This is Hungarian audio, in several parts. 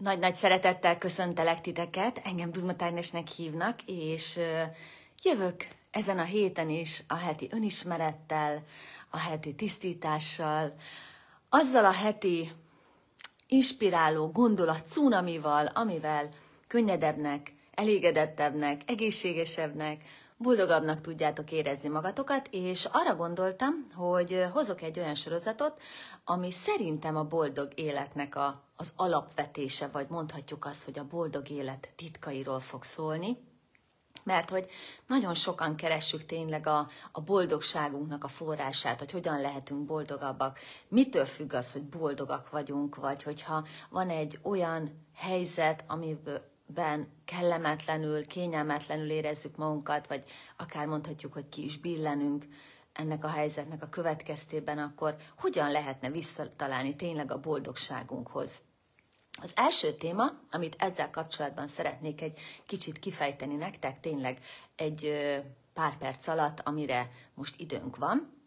Nagy-nagy szeretettel köszöntelek titeket, engem Duzma Tágnesnek hívnak, és jövök ezen a héten is a heti önismerettel, a heti tisztítással, azzal a heti inspiráló gondolat cunamival, amivel könnyedebbnek, elégedettebbnek, egészségesebbnek, boldogabbnak tudjátok érezni magatokat, és arra gondoltam, hogy hozok egy olyan sorozatot, ami szerintem a boldog életnek a, az alapvetése, vagy mondhatjuk azt, hogy a boldog élet titkairól fog szólni. Mert hogy nagyon sokan keressük tényleg a, a boldogságunknak a forrását, hogy hogyan lehetünk boldogabbak, mitől függ az, hogy boldogak vagyunk, vagy hogyha van egy olyan helyzet, amiből, ben kellemetlenül, kényelmetlenül érezzük magunkat, vagy akár mondhatjuk, hogy ki is billenünk ennek a helyzetnek a következtében, akkor hogyan lehetne visszatalálni tényleg a boldogságunkhoz? Az első téma, amit ezzel kapcsolatban szeretnék egy kicsit kifejteni nektek, tényleg egy pár perc alatt, amire most időnk van,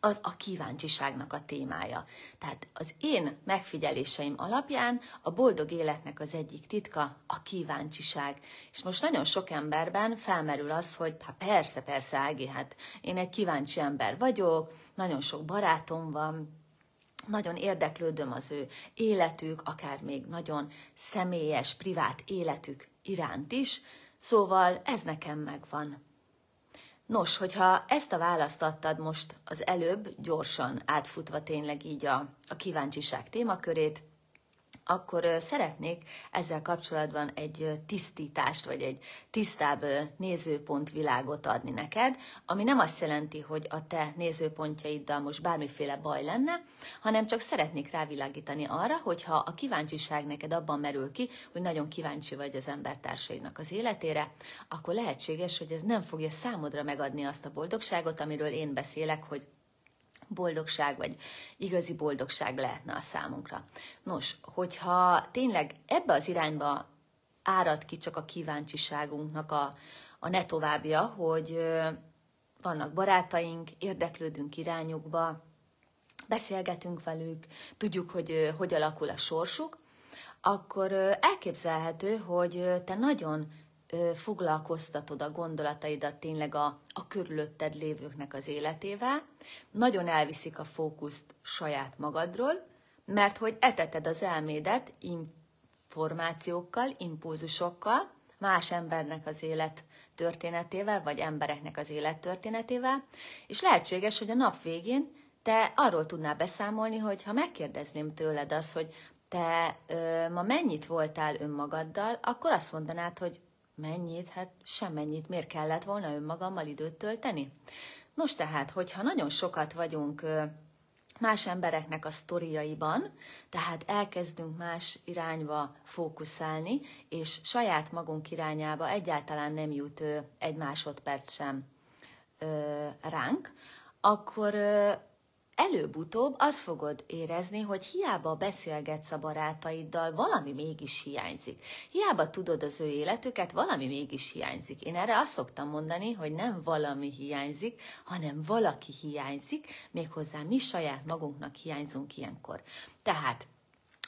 az a kíváncsiságnak a témája. Tehát az én megfigyeléseim alapján a boldog életnek az egyik titka a kíváncsiság. És most nagyon sok emberben felmerül az, hogy hát persze, persze, Ági, hát én egy kíváncsi ember vagyok, nagyon sok barátom van, nagyon érdeklődöm az ő életük, akár még nagyon személyes, privát életük iránt is, szóval ez nekem megvan. Nos, hogyha ezt a választ adtad most az előbb, gyorsan átfutva tényleg így a, a kíváncsiság témakörét, akkor szeretnék ezzel kapcsolatban egy tisztítást, vagy egy tisztább nézőpontvilágot adni neked, ami nem azt jelenti, hogy a te nézőpontjaiddal most bármiféle baj lenne, hanem csak szeretnék rávilágítani arra, hogyha a kíváncsiság neked abban merül ki, hogy nagyon kíváncsi vagy az embertársaidnak az életére, akkor lehetséges, hogy ez nem fogja számodra megadni azt a boldogságot, amiről én beszélek, hogy boldogság, vagy igazi boldogság lehetne a számunkra. Nos, hogyha tényleg ebbe az irányba árad ki csak a kíváncsiságunknak a, a ne továbbja, hogy vannak barátaink, érdeklődünk irányukba, beszélgetünk velük, tudjuk, hogy hogy alakul a sorsuk, akkor elképzelhető, hogy te nagyon foglalkoztatod a gondolataidat tényleg a, a körülötted lévőknek az életével, nagyon elviszik a fókuszt saját magadról, mert hogy eteted az elmédet információkkal, impulzusokkal, más embernek az élet történetével, vagy embereknek az élet történetével, és lehetséges, hogy a nap végén te arról tudnál beszámolni, hogy ha megkérdezném tőled azt, hogy te ö, ma mennyit voltál önmagaddal, akkor azt mondanád, hogy Mennyit? Hát semmennyit. Miért kellett volna önmagammal időt tölteni? Nos tehát, hogyha nagyon sokat vagyunk más embereknek a sztoriaiban, tehát elkezdünk más irányba fókuszálni, és saját magunk irányába egyáltalán nem jut egy másodperc sem ránk, akkor előbb-utóbb azt fogod érezni, hogy hiába beszélgetsz a barátaiddal, valami mégis hiányzik. Hiába tudod az ő életüket, valami mégis hiányzik. Én erre azt szoktam mondani, hogy nem valami hiányzik, hanem valaki hiányzik, méghozzá mi saját magunknak hiányzunk ilyenkor. Tehát,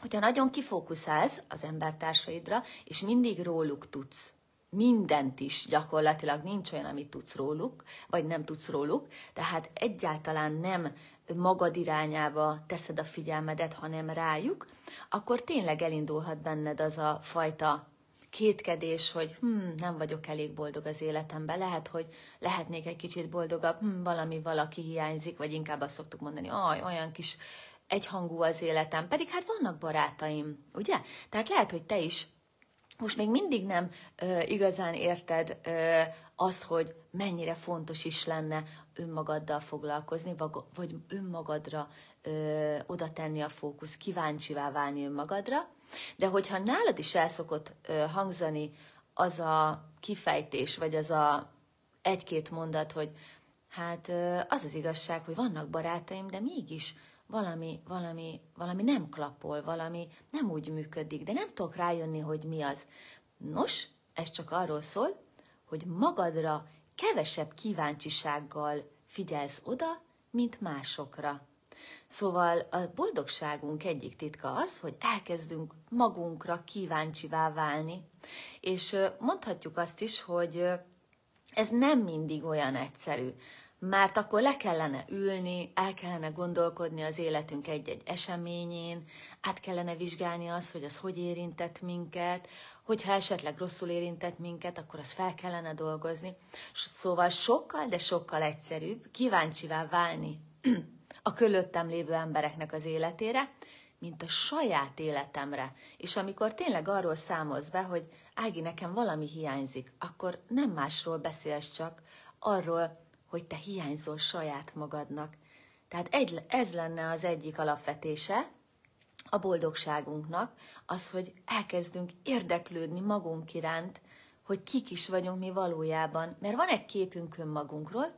hogyha nagyon kifókuszálsz az embertársaidra, és mindig róluk tudsz mindent is gyakorlatilag nincs olyan, amit tudsz róluk, vagy nem tudsz róluk, tehát egyáltalán nem magad irányába teszed a figyelmedet, hanem rájuk, akkor tényleg elindulhat benned az a fajta kétkedés, hogy hm, nem vagyok elég boldog az életemben, lehet, hogy lehetnék egy kicsit boldogabb, hm, valami valaki hiányzik, vagy inkább azt szoktuk mondani, aj, olyan kis egyhangú az életem, pedig hát vannak barátaim, ugye? Tehát lehet, hogy te is most még mindig nem ö, igazán érted ö, azt, hogy mennyire fontos is lenne önmagaddal foglalkozni, vagy önmagadra ö, oda tenni a fókusz, kíváncsivá válni önmagadra, de hogyha nálad is elszokott ö, hangzani az a kifejtés, vagy az a egy-két mondat, hogy hát ö, az az igazság, hogy vannak barátaim, de mégis valami, valami, valami nem klapol, valami nem úgy működik, de nem tudok rájönni, hogy mi az. Nos, ez csak arról szól, hogy magadra kevesebb kíváncsisággal figyelsz oda, mint másokra. Szóval a boldogságunk egyik titka az, hogy elkezdünk magunkra kíváncsivá válni. És mondhatjuk azt is, hogy ez nem mindig olyan egyszerű, mert akkor le kellene ülni, el kellene gondolkodni az életünk egy-egy eseményén, át kellene vizsgálni azt, hogy az hogy érintett minket, hogyha esetleg rosszul érintett minket, akkor azt fel kellene dolgozni. Szóval sokkal, de sokkal egyszerűbb kíváncsivá válni a körülöttem lévő embereknek az életére, mint a saját életemre. És amikor tényleg arról számolsz be, hogy Ági, nekem valami hiányzik, akkor nem másról beszélsz csak, arról, hogy te hiányzol saját magadnak. Tehát egy, ez lenne az egyik alapvetése a boldogságunknak, az, hogy elkezdünk érdeklődni magunk iránt, hogy kik is vagyunk mi valójában. Mert van egy képünk önmagunkról,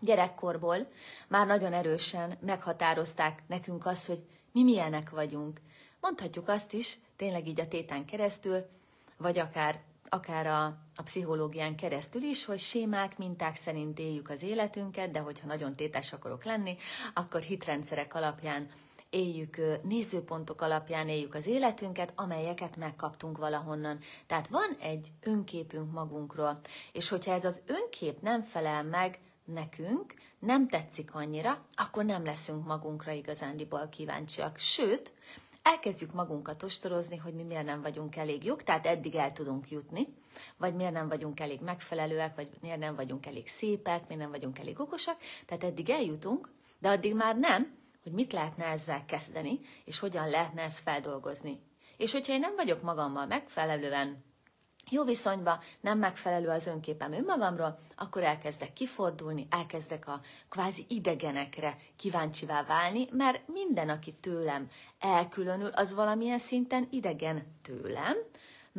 gyerekkorból már nagyon erősen meghatározták nekünk azt, hogy mi milyenek vagyunk. Mondhatjuk azt is, tényleg így a tétán keresztül, vagy akár, akár a, a pszichológián keresztül is, hogy sémák, minták szerint éljük az életünket, de hogyha nagyon tétes akarok lenni, akkor hitrendszerek alapján éljük, nézőpontok alapján éljük az életünket, amelyeket megkaptunk valahonnan. Tehát van egy önképünk magunkról, és hogyha ez az önkép nem felel meg nekünk, nem tetszik annyira, akkor nem leszünk magunkra igazándiból kíváncsiak. Sőt, elkezdjük magunkat ostorozni, hogy mi miért nem vagyunk elég jók, tehát eddig el tudunk jutni, vagy miért nem vagyunk elég megfelelőek, vagy miért nem vagyunk elég szépek, miért nem vagyunk elég okosak, tehát eddig eljutunk, de addig már nem, hogy mit lehetne ezzel kezdeni, és hogyan lehetne ezt feldolgozni. És hogyha én nem vagyok magammal megfelelően jó viszonyba, nem megfelelő az önképem önmagamról, akkor elkezdek kifordulni, elkezdek a kvázi idegenekre kíváncsivá válni, mert minden, aki tőlem elkülönül, az valamilyen szinten idegen tőlem,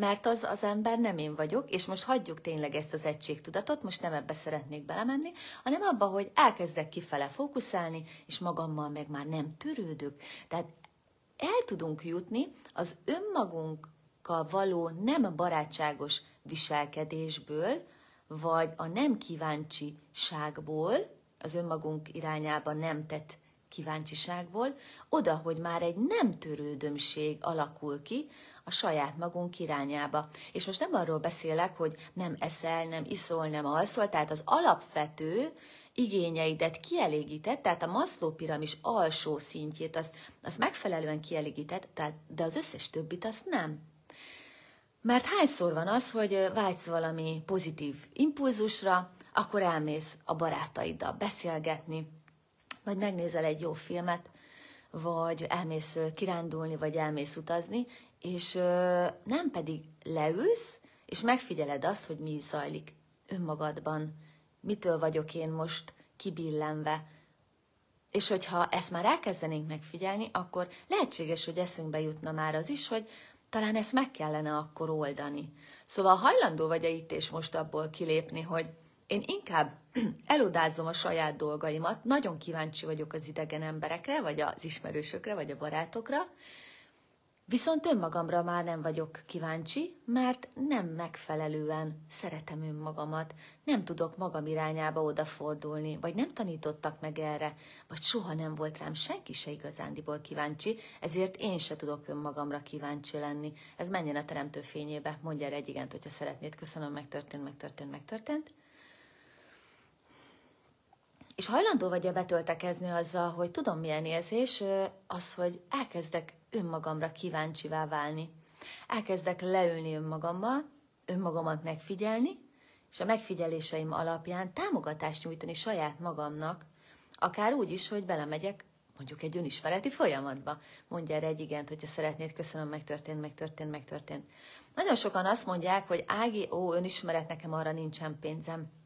mert az az ember nem én vagyok, és most hagyjuk tényleg ezt az egységtudatot, most nem ebbe szeretnék belemenni, hanem abba, hogy elkezdek kifele fókuszálni, és magammal meg már nem törődök. Tehát el tudunk jutni az önmagunkkal való nem barátságos viselkedésből, vagy a nem kíváncsiságból, az önmagunk irányába nem tett kíváncsiságból, oda, hogy már egy nem törődömség alakul ki, a saját magunk irányába. És most nem arról beszélek, hogy nem eszel, nem iszol, nem alszol, tehát az alapvető igényeidet kielégített, tehát a Maslow piramis alsó szintjét, az, az megfelelően kielégített, tehát, de az összes többit azt nem. Mert hányszor van az, hogy vágysz valami pozitív impulzusra, akkor elmész a barátaiddal beszélgetni, vagy megnézel egy jó filmet, vagy elmész kirándulni, vagy elmész utazni, és nem pedig leülsz, és megfigyeled azt, hogy mi zajlik önmagadban, mitől vagyok én most kibillenve. És hogyha ezt már elkezdenénk megfigyelni, akkor lehetséges, hogy eszünkbe jutna már az is, hogy talán ezt meg kellene akkor oldani. Szóval hajlandó vagy-e itt és most abból kilépni, hogy én inkább elodázom a saját dolgaimat, nagyon kíváncsi vagyok az idegen emberekre, vagy az ismerősökre, vagy a barátokra, Viszont önmagamra már nem vagyok kíváncsi, mert nem megfelelően szeretem önmagamat, nem tudok magam irányába odafordulni, vagy nem tanítottak meg erre, vagy soha nem volt rám senki se igazándiból kíváncsi, ezért én se tudok önmagamra kíváncsi lenni. Ez menjen a teremtő fényébe, mondja erre egy igent, hogyha szeretnéd. Köszönöm, megtörtént, megtörtént, megtörtént. És hajlandó vagy-e betöltekezni azzal, hogy tudom milyen érzés, az, hogy elkezdek önmagamra kíváncsivá válni. Elkezdek leülni önmagammal, önmagamat megfigyelni, és a megfigyeléseim alapján támogatást nyújtani saját magamnak, akár úgy is, hogy belemegyek mondjuk egy önismereti folyamatba. Mondja erre egy igent, hogyha szeretnéd, köszönöm, megtörtént, megtörtént, megtörtént. Nagyon sokan azt mondják, hogy Ági, ó, önismeret, nekem arra nincsen pénzem.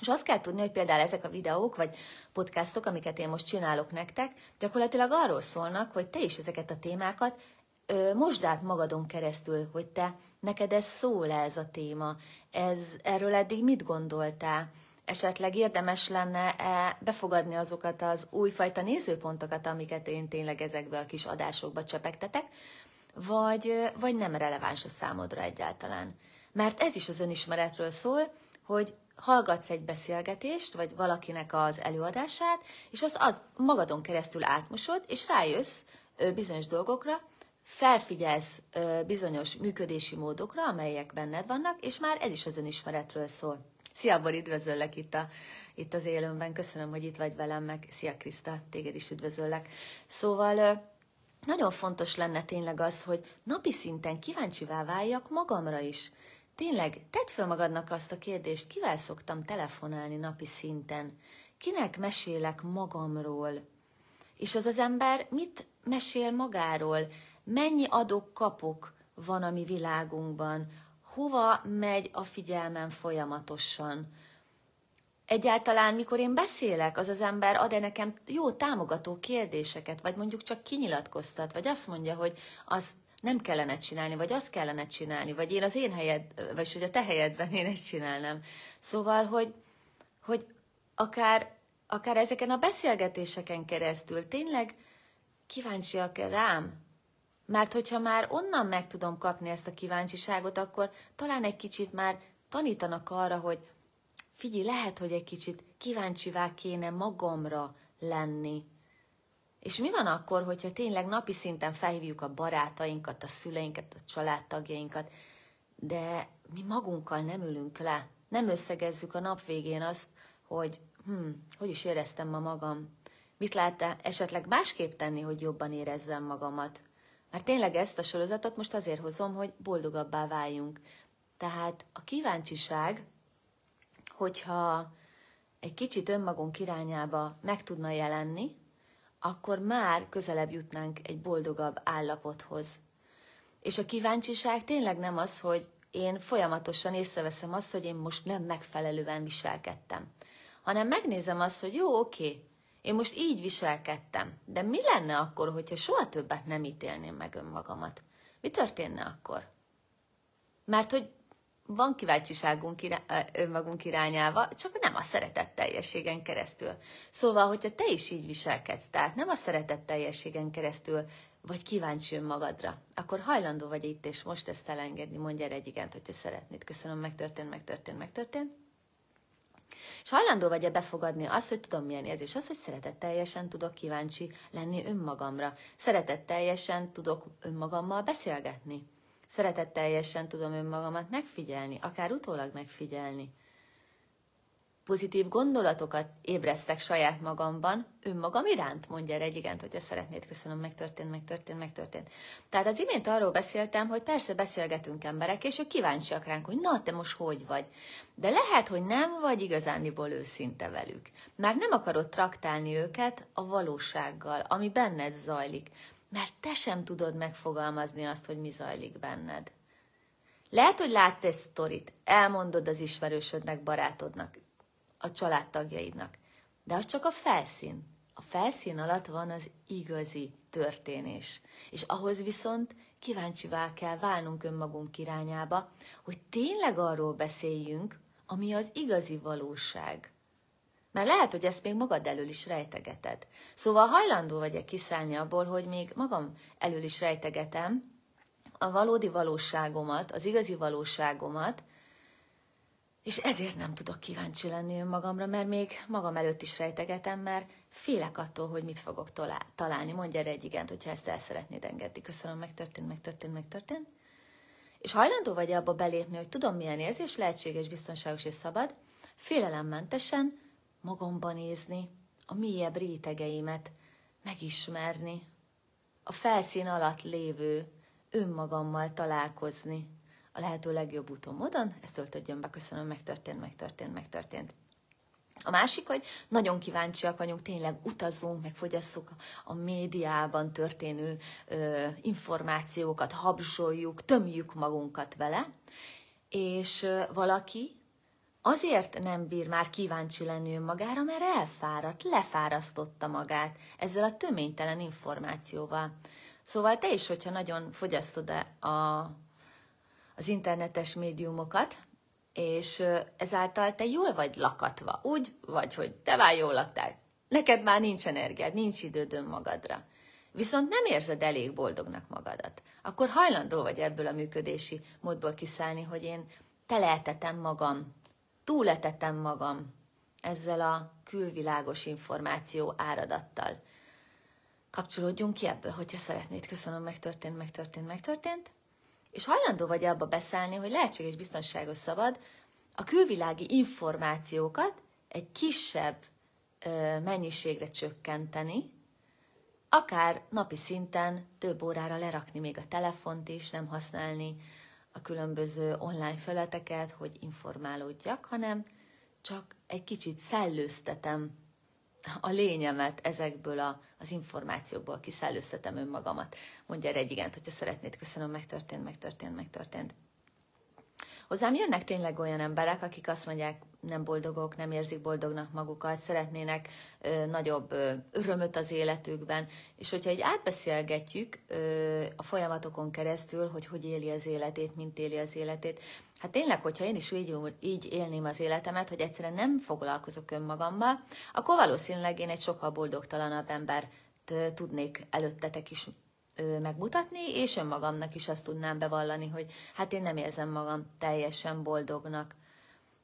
És azt kell tudni, hogy például ezek a videók, vagy podcastok, amiket én most csinálok nektek, gyakorlatilag arról szólnak, hogy te is ezeket a témákat ö, mosd át magadon keresztül, hogy te, neked ez szól ez a téma, ez, erről eddig mit gondoltál, esetleg érdemes lenne -e befogadni azokat az újfajta nézőpontokat, amiket én tényleg ezekbe a kis adásokba csepegtetek, vagy, vagy nem releváns a számodra egyáltalán. Mert ez is az önismeretről szól, hogy hallgatsz egy beszélgetést, vagy valakinek az előadását, és azt az magadon keresztül átmosod, és rájössz bizonyos dolgokra, felfigyelsz bizonyos működési módokra, amelyek benned vannak, és már ez is az önismeretről szól. Szia, Bor, üdvözöllek itt, a, itt az élőmben. Köszönöm, hogy itt vagy velem, meg szia, Kriszta, téged is üdvözöllek. Szóval nagyon fontos lenne tényleg az, hogy napi szinten kíváncsivá váljak magamra is. Tényleg, tedd fel magadnak azt a kérdést, kivel szoktam telefonálni napi szinten? Kinek mesélek magamról? És az az ember mit mesél magáról? Mennyi adok-kapok van a mi világunkban? Hova megy a figyelmem folyamatosan? Egyáltalán, mikor én beszélek, az az ember ad-e nekem jó támogató kérdéseket, vagy mondjuk csak kinyilatkoztat, vagy azt mondja, hogy azt nem kellene csinálni, vagy azt kellene csinálni, vagy én az én helyed, vagy hogy a te helyedben én ezt csinálnám. Szóval, hogy, hogy akár, akár ezeken a beszélgetéseken keresztül tényleg kíváncsiak rám, mert hogyha már onnan meg tudom kapni ezt a kíváncsiságot, akkor talán egy kicsit már tanítanak arra, hogy figyelj, lehet, hogy egy kicsit kíváncsivá kéne magamra lenni. És mi van akkor, hogyha tényleg napi szinten felhívjuk a barátainkat, a szüleinket, a családtagjainkat, de mi magunkkal nem ülünk le, nem összegezzük a nap végén azt, hogy hm, hogy is éreztem ma magam, mit lehet esetleg másképp tenni, hogy jobban érezzem magamat. Mert tényleg ezt a sorozatot most azért hozom, hogy boldogabbá váljunk. Tehát a kíváncsiság hogyha egy kicsit önmagunk irányába meg tudna jelenni, akkor már közelebb jutnánk egy boldogabb állapothoz. És a kíváncsiság tényleg nem az, hogy én folyamatosan észreveszem azt, hogy én most nem megfelelően viselkedtem, hanem megnézem azt, hogy jó, oké, én most így viselkedtem, de mi lenne akkor, hogyha soha többet nem ítélném meg önmagamat? Mi történne akkor? Mert hogy van kíváncsiságunk irá- önmagunk irányába, csak nem a szeretetteljességen keresztül. Szóval, hogyha te is így viselkedsz, tehát nem a szeretetteljességen keresztül vagy kíváncsi önmagadra, akkor hajlandó vagy itt és most ezt elengedni, mondja erre egy igent, hogyha szeretnéd. Köszönöm, megtörtént, megtörtént, megtörtént. És hajlandó vagy-e befogadni azt, hogy tudom milyen érzés, az, hogy szeretetteljesen tudok kíváncsi lenni önmagamra. Szeretetteljesen tudok önmagammal beszélgetni Szeretetteljesen tudom önmagamat megfigyelni, akár utólag megfigyelni. Pozitív gondolatokat ébresztek saját magamban, önmagam iránt, mondja erre egy igent, hogyha szeretnéd, köszönöm, megtörtént, megtörtént, megtörtént. Tehát az imént arról beszéltem, hogy persze beszélgetünk emberek, és ők kíváncsiak ránk, hogy na, te most hogy vagy. De lehet, hogy nem vagy igazániból őszinte velük. Már nem akarod traktálni őket a valósággal, ami benned zajlik mert te sem tudod megfogalmazni azt, hogy mi zajlik benned. Lehet, hogy látsz egy sztorit, elmondod az ismerősödnek, barátodnak, a családtagjaidnak, de az csak a felszín. A felszín alatt van az igazi történés. És ahhoz viszont kíváncsivá kell válnunk önmagunk irányába, hogy tényleg arról beszéljünk, ami az igazi valóság. Mert lehet, hogy ezt még magad elől is rejtegeted. Szóval hajlandó vagy-e kiszállni abból, hogy még magam elől is rejtegetem a valódi valóságomat, az igazi valóságomat, és ezért nem tudok kíváncsi lenni önmagamra, mert még magam előtt is rejtegetem, mert félek attól, hogy mit fogok találni. Mondj erre egy igent, hogyha ezt el szeretnéd engedni. Köszönöm, megtörtént, megtörtént, megtörtént. És hajlandó vagy abba belépni, hogy tudom, milyen érzés, lehetséges, biztonságos és szabad, félelemmentesen, magamban nézni, a mélyebb rétegeimet megismerni, a felszín alatt lévő önmagammal találkozni a lehető legjobb úton módon, ezt töltödjön be, köszönöm, megtörtént, megtörtént, megtörtént. A másik, hogy nagyon kíváncsiak vagyunk, tényleg utazunk, meg fogyasszuk a médiában történő ö, információkat, habzsoljuk, tömjük magunkat vele, és ö, valaki Azért nem bír már kíváncsi lenni önmagára, mert elfáradt, lefárasztotta magát ezzel a töménytelen információval. Szóval te is, hogyha nagyon fogyasztod a, az internetes médiumokat, és ezáltal te jól vagy lakatva, úgy vagy, hogy te már jól laktál. Neked már nincs energiád, nincs időd önmagadra. Viszont nem érzed elég boldognak magadat. Akkor hajlandó vagy ebből a működési módból kiszállni, hogy én teleltetem magam túletetem magam ezzel a külvilágos információ áradattal. Kapcsolódjunk ki ebből, hogyha szeretnéd. Köszönöm, megtörtént, megtörtént, megtörtént. És hajlandó vagy abba beszállni, hogy lehetséges, biztonságos, szabad a külvilági információkat egy kisebb ö, mennyiségre csökkenteni, akár napi szinten több órára lerakni még a telefont is, nem használni a különböző online felületeket, hogy informálódjak, hanem csak egy kicsit szellőztetem a lényemet ezekből a, az információkból, kiszellőztetem önmagamat. Mondja erre egy igent, hogyha szeretnéd, köszönöm, megtörtént, megtörtént, megtörtént. Hozzám jönnek tényleg olyan emberek, akik azt mondják, nem boldogok, nem érzik boldognak magukat, szeretnének ö, nagyobb ö, örömöt az életükben, és hogyha egy átbeszélgetjük ö, a folyamatokon keresztül, hogy hogy éli az életét, mint éli az életét, hát tényleg, hogyha én is így, így élném az életemet, hogy egyszerűen nem foglalkozok önmagammal, akkor valószínűleg én egy sokkal boldogtalanabb embert tudnék előttetek is megmutatni, és önmagamnak is azt tudnám bevallani, hogy hát én nem érzem magam teljesen boldognak.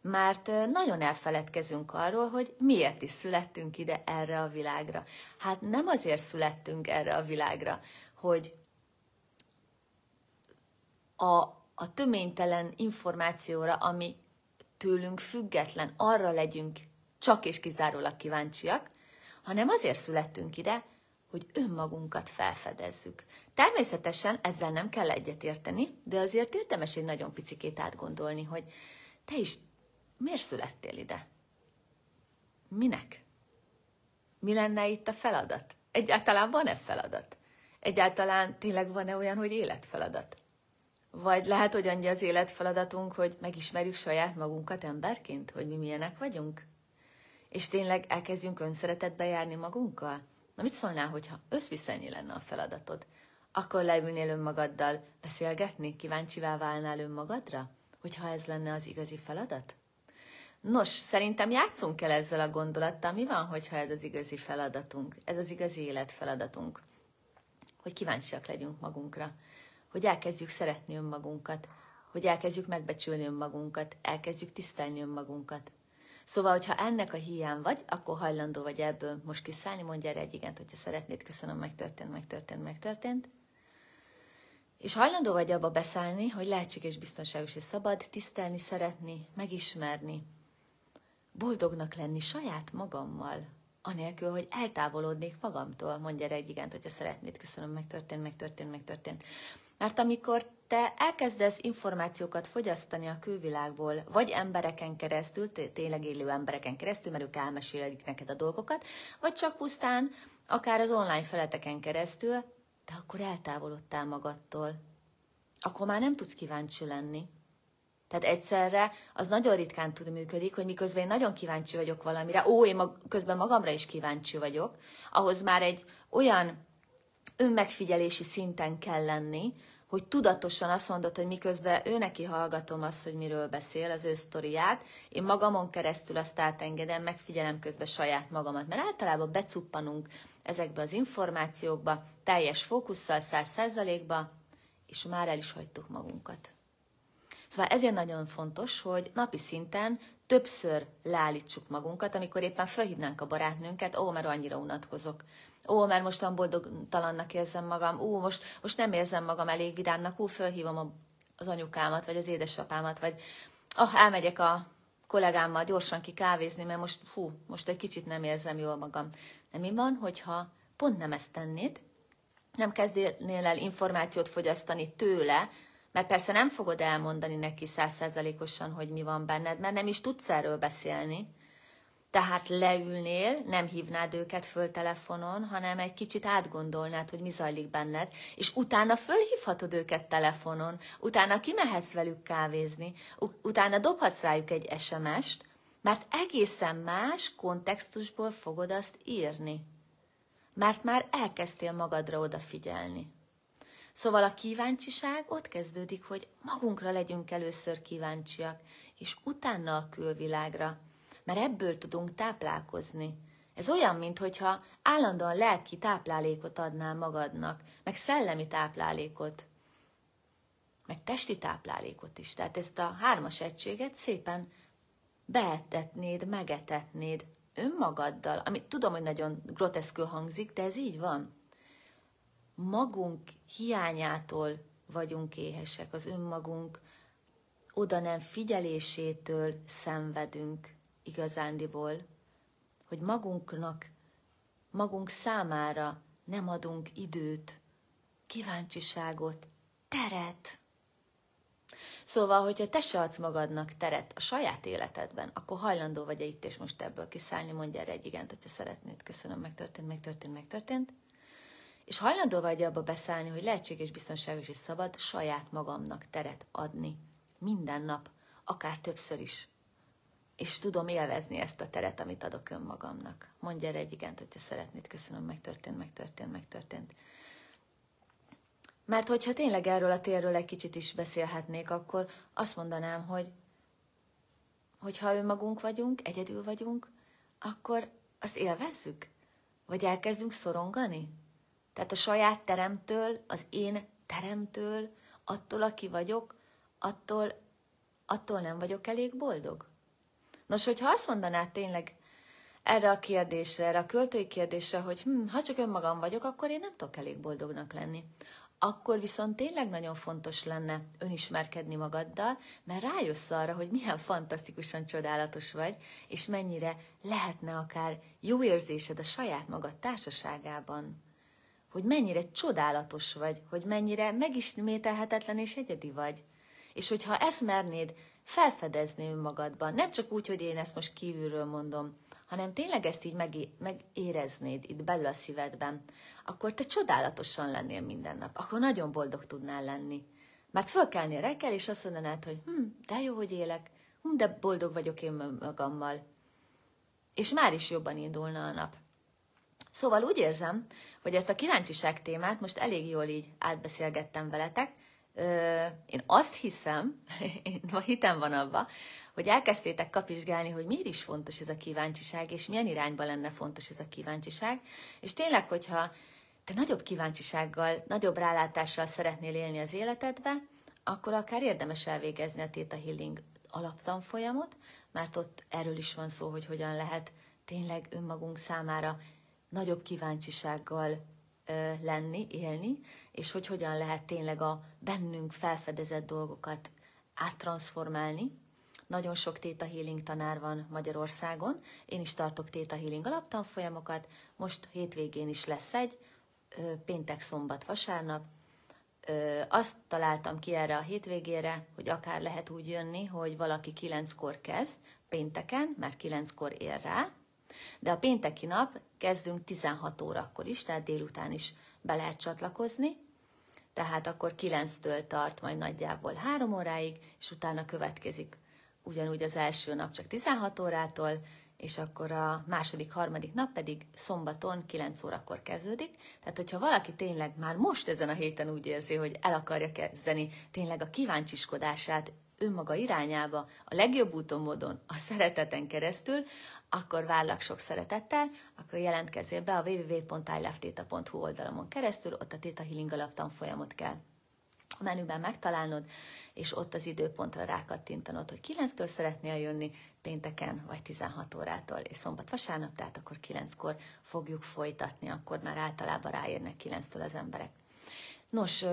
Mert nagyon elfeledkezünk arról, hogy miért is születtünk ide erre a világra. Hát nem azért születtünk erre a világra, hogy a, a töménytelen információra, ami tőlünk független, arra legyünk csak és kizárólag kíváncsiak, hanem azért születtünk ide, hogy önmagunkat felfedezzük. Természetesen ezzel nem kell egyetérteni, de azért érdemes egy nagyon picikét átgondolni, hogy te is miért születtél ide? Minek? Mi lenne itt a feladat? Egyáltalán van-e feladat? Egyáltalán tényleg van-e olyan, hogy életfeladat? Vagy lehet, hogy annyi az életfeladatunk, hogy megismerjük saját magunkat emberként, hogy mi milyenek vagyunk? És tényleg elkezdjünk önszeretetbe járni magunkkal? Na mit szólnál, hogyha összviszonyi lenne a feladatod? Akkor leülnél önmagaddal beszélgetni, kíváncsivá válnál önmagadra? Hogyha ez lenne az igazi feladat? Nos, szerintem játszunk el ezzel a gondolattal. Mi van, hogyha ez az igazi feladatunk? Ez az igazi életfeladatunk. Hogy kíváncsiak legyünk magunkra. Hogy elkezdjük szeretni önmagunkat. Hogy elkezdjük megbecsülni önmagunkat. Elkezdjük tisztelni önmagunkat. Szóval, hogyha ennek a hiány vagy, akkor hajlandó vagy ebből most kiszállni, mondja erre egy igent, hogyha szeretnéd, köszönöm, megtörtént, megtörtént, megtörtént. És hajlandó vagy abba beszállni, hogy lehetséges, biztonságos és szabad, tisztelni, szeretni, megismerni, boldognak lenni saját magammal, anélkül, hogy eltávolodnék magamtól, mondja erre egy igent, hogyha szeretnéd, köszönöm, megtörtént, megtörtént, megtörtént. Mert amikor te elkezdesz információkat fogyasztani a külvilágból, vagy embereken keresztül, tényleg élő embereken keresztül, mert ők elmesélik neked a dolgokat, vagy csak pusztán, akár az online feleteken keresztül, de akkor eltávolodtál magadtól. Akkor már nem tudsz kíváncsi lenni. Tehát egyszerre az nagyon ritkán tud működik, hogy miközben én nagyon kíváncsi vagyok valamire, ó, én mag- közben magamra is kíváncsi vagyok, ahhoz már egy olyan önmegfigyelési szinten kell lenni, hogy tudatosan azt mondod, hogy miközben ő neki hallgatom azt, hogy miről beszél, az ő sztoriát, én magamon keresztül azt átengedem, megfigyelem közben saját magamat, mert általában becuppanunk ezekbe az információkba, teljes fókusszal, száz százalékba, és már el is hagytuk magunkat. Szóval ezért nagyon fontos, hogy napi szinten többször leállítsuk magunkat, amikor éppen felhívnánk a barátnőnket, ó, mert annyira unatkozok, ó, mert most boldogtalannak érzem magam, ó, most, most nem érzem magam elég vidámnak, ó, fölhívom az anyukámat, vagy az édesapámat, vagy ah, elmegyek a kollégámmal gyorsan ki kávézni, mert most, hú, most egy kicsit nem érzem jól magam. De mi van, hogyha pont nem ezt tennéd, nem kezdél el információt fogyasztani tőle, mert persze nem fogod elmondani neki százszerzalékosan, hogy mi van benned, mert nem is tudsz erről beszélni, tehát leülnél, nem hívnád őket föl telefonon, hanem egy kicsit átgondolnád, hogy mi zajlik benned, és utána fölhívhatod őket telefonon, utána kimehetsz velük kávézni, utána dobhatsz rájuk egy SMS-t, mert egészen más kontextusból fogod azt írni. Mert már elkezdtél magadra odafigyelni. Szóval a kíváncsiság ott kezdődik, hogy magunkra legyünk először kíváncsiak, és utána a külvilágra mert ebből tudunk táplálkozni. Ez olyan, mintha állandóan lelki táplálékot adnál magadnak, meg szellemi táplálékot, meg testi táplálékot is. Tehát ezt a hármas egységet szépen beetetnéd, megetetnéd önmagaddal, ami tudom, hogy nagyon groteszkül hangzik, de ez így van. Magunk hiányától vagyunk éhesek, az önmagunk oda nem figyelésétől szenvedünk igazándiból, hogy magunknak, magunk számára nem adunk időt, kíváncsiságot, teret. Szóval, hogyha te se adsz magadnak teret a saját életedben, akkor hajlandó vagy-e itt és most ebből kiszállni, mondja erre egy igent, hogyha szeretnéd. Köszönöm, megtörtént, megtörtént, megtörtént. És hajlandó vagy abba beszállni, hogy lehetséges, biztonságos és szabad saját magamnak teret adni. Minden nap, akár többször is. És tudom élvezni ezt a teret, amit adok önmagamnak. Mondja erre egy igent, hogyha szeretnéd. Köszönöm, megtörtént, megtörtént, megtörtént. Mert hogyha tényleg erről a térről egy kicsit is beszélhetnék, akkor azt mondanám, hogy hogyha önmagunk vagyunk, egyedül vagyunk, akkor azt élvezzük? Vagy elkezdünk szorongani? Tehát a saját teremtől, az én teremtől, attól, aki vagyok, attól, attól nem vagyok elég boldog? Nos, hogyha azt mondanád tényleg erre a kérdésre, erre a költői kérdésre, hogy hm, ha csak önmagam vagyok, akkor én nem tudok elég boldognak lenni akkor viszont tényleg nagyon fontos lenne önismerkedni magaddal, mert rájössz arra, hogy milyen fantasztikusan csodálatos vagy, és mennyire lehetne akár jó érzésed a saját magad társaságában. Hogy mennyire csodálatos vagy, hogy mennyire megismételhetetlen és egyedi vagy. És hogyha ezt mernéd felfedezni önmagadban, nem csak úgy, hogy én ezt most kívülről mondom, hanem tényleg ezt így megé- megéreznéd itt belül a szívedben, akkor te csodálatosan lennél minden nap, akkor nagyon boldog tudnál lenni. Mert fölkelnél reggel, és azt mondanád, hogy hm, de jó, hogy élek, hm, de boldog vagyok én magammal. És már is jobban indulna a nap. Szóval úgy érzem, hogy ezt a kíváncsiság témát most elég jól így átbeszélgettem veletek. Én azt hiszem, én hitem van abba, hogy elkezdtétek kapizsgálni, hogy miért is fontos ez a kíváncsiság, és milyen irányba lenne fontos ez a kíváncsiság. És tényleg, hogyha te nagyobb kíváncsisággal, nagyobb rálátással szeretnél élni az életedbe, akkor akár érdemes elvégezni a Theta Healing alaptanfolyamot, mert ott erről is van szó, hogy hogyan lehet tényleg önmagunk számára nagyobb kíváncsisággal lenni, élni, és hogy hogyan lehet tényleg a bennünk felfedezett dolgokat áttranszformálni, nagyon sok Theta Healing tanár van Magyarországon. Én is tartok Theta Healing alaptanfolyamokat. Most hétvégén is lesz egy, péntek, szombat, vasárnap. Azt találtam ki erre a hétvégére, hogy akár lehet úgy jönni, hogy valaki kilenckor kezd, pénteken, mert kilenckor ér rá, de a pénteki nap kezdünk 16 órakor is, tehát délután is be lehet csatlakozni, tehát akkor 9-től tart majd nagyjából 3 óráig, és utána következik ugyanúgy az első nap csak 16 órától, és akkor a második, harmadik nap pedig szombaton 9 órakor kezdődik. Tehát, hogyha valaki tényleg már most ezen a héten úgy érzi, hogy el akarja kezdeni tényleg a kíváncsiskodását önmaga irányába, a legjobb úton, módon, a szereteten keresztül, akkor várlak sok szeretettel, akkor jelentkezzél be a www.ilefteta.hu oldalamon keresztül, ott a Theta Healing alaptanfolyamot kell a menüben megtalálnod, és ott az időpontra rákattintanod, hogy 9-től szeretnél jönni, pénteken vagy 16 órától, és szombat-vasárnap, tehát akkor 9-kor fogjuk folytatni, akkor már általában ráérnek 9-től az emberek. Nos,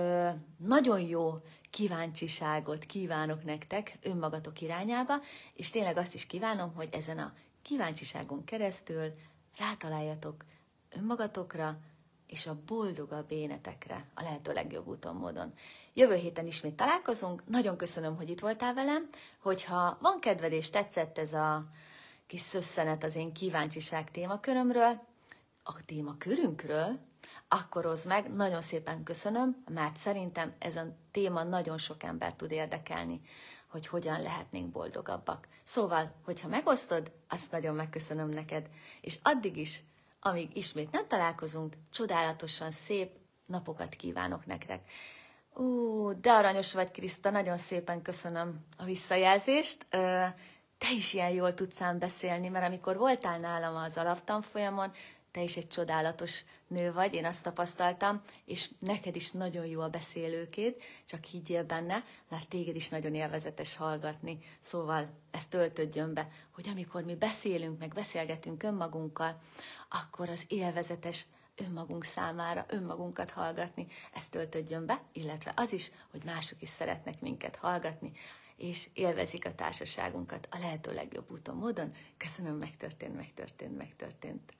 nagyon jó kíváncsiságot kívánok nektek önmagatok irányába, és tényleg azt is kívánom, hogy ezen a kíváncsiságon keresztül rátaláljatok önmagatokra, és a boldogabb énetekre a lehető legjobb úton, módon. Jövő héten ismét találkozunk. Nagyon köszönöm, hogy itt voltál velem. Hogyha van kedved és tetszett ez a kis szösszenet az én kíváncsiság témakörömről, a témakörünkről, akkor hozd meg, nagyon szépen köszönöm, mert szerintem ez a téma nagyon sok ember tud érdekelni, hogy hogyan lehetnénk boldogabbak. Szóval, hogyha megosztod, azt nagyon megköszönöm neked, és addig is, amíg ismét nem találkozunk, csodálatosan szép napokat kívánok nektek. Ú, de aranyos vagy, Kriszta, nagyon szépen köszönöm a visszajelzést. Te is ilyen jól tudsz ám beszélni, mert amikor voltál nálam az alaptanfolyamon, te is egy csodálatos nő vagy, én azt tapasztaltam, és neked is nagyon jó a beszélőkét, csak higgyél benne, mert téged is nagyon élvezetes hallgatni. Szóval ezt töltödjön be, hogy amikor mi beszélünk, meg beszélgetünk önmagunkkal, akkor az élvezetes önmagunk számára, önmagunkat hallgatni, ezt töltödjön be, illetve az is, hogy mások is szeretnek minket hallgatni, és élvezik a társaságunkat a lehető legjobb úton, módon. Köszönöm, megtörtént, megtörtént, megtörtént.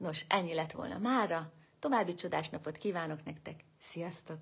Nos, ennyi lett volna mára. További csodás napot kívánok nektek. Sziasztok!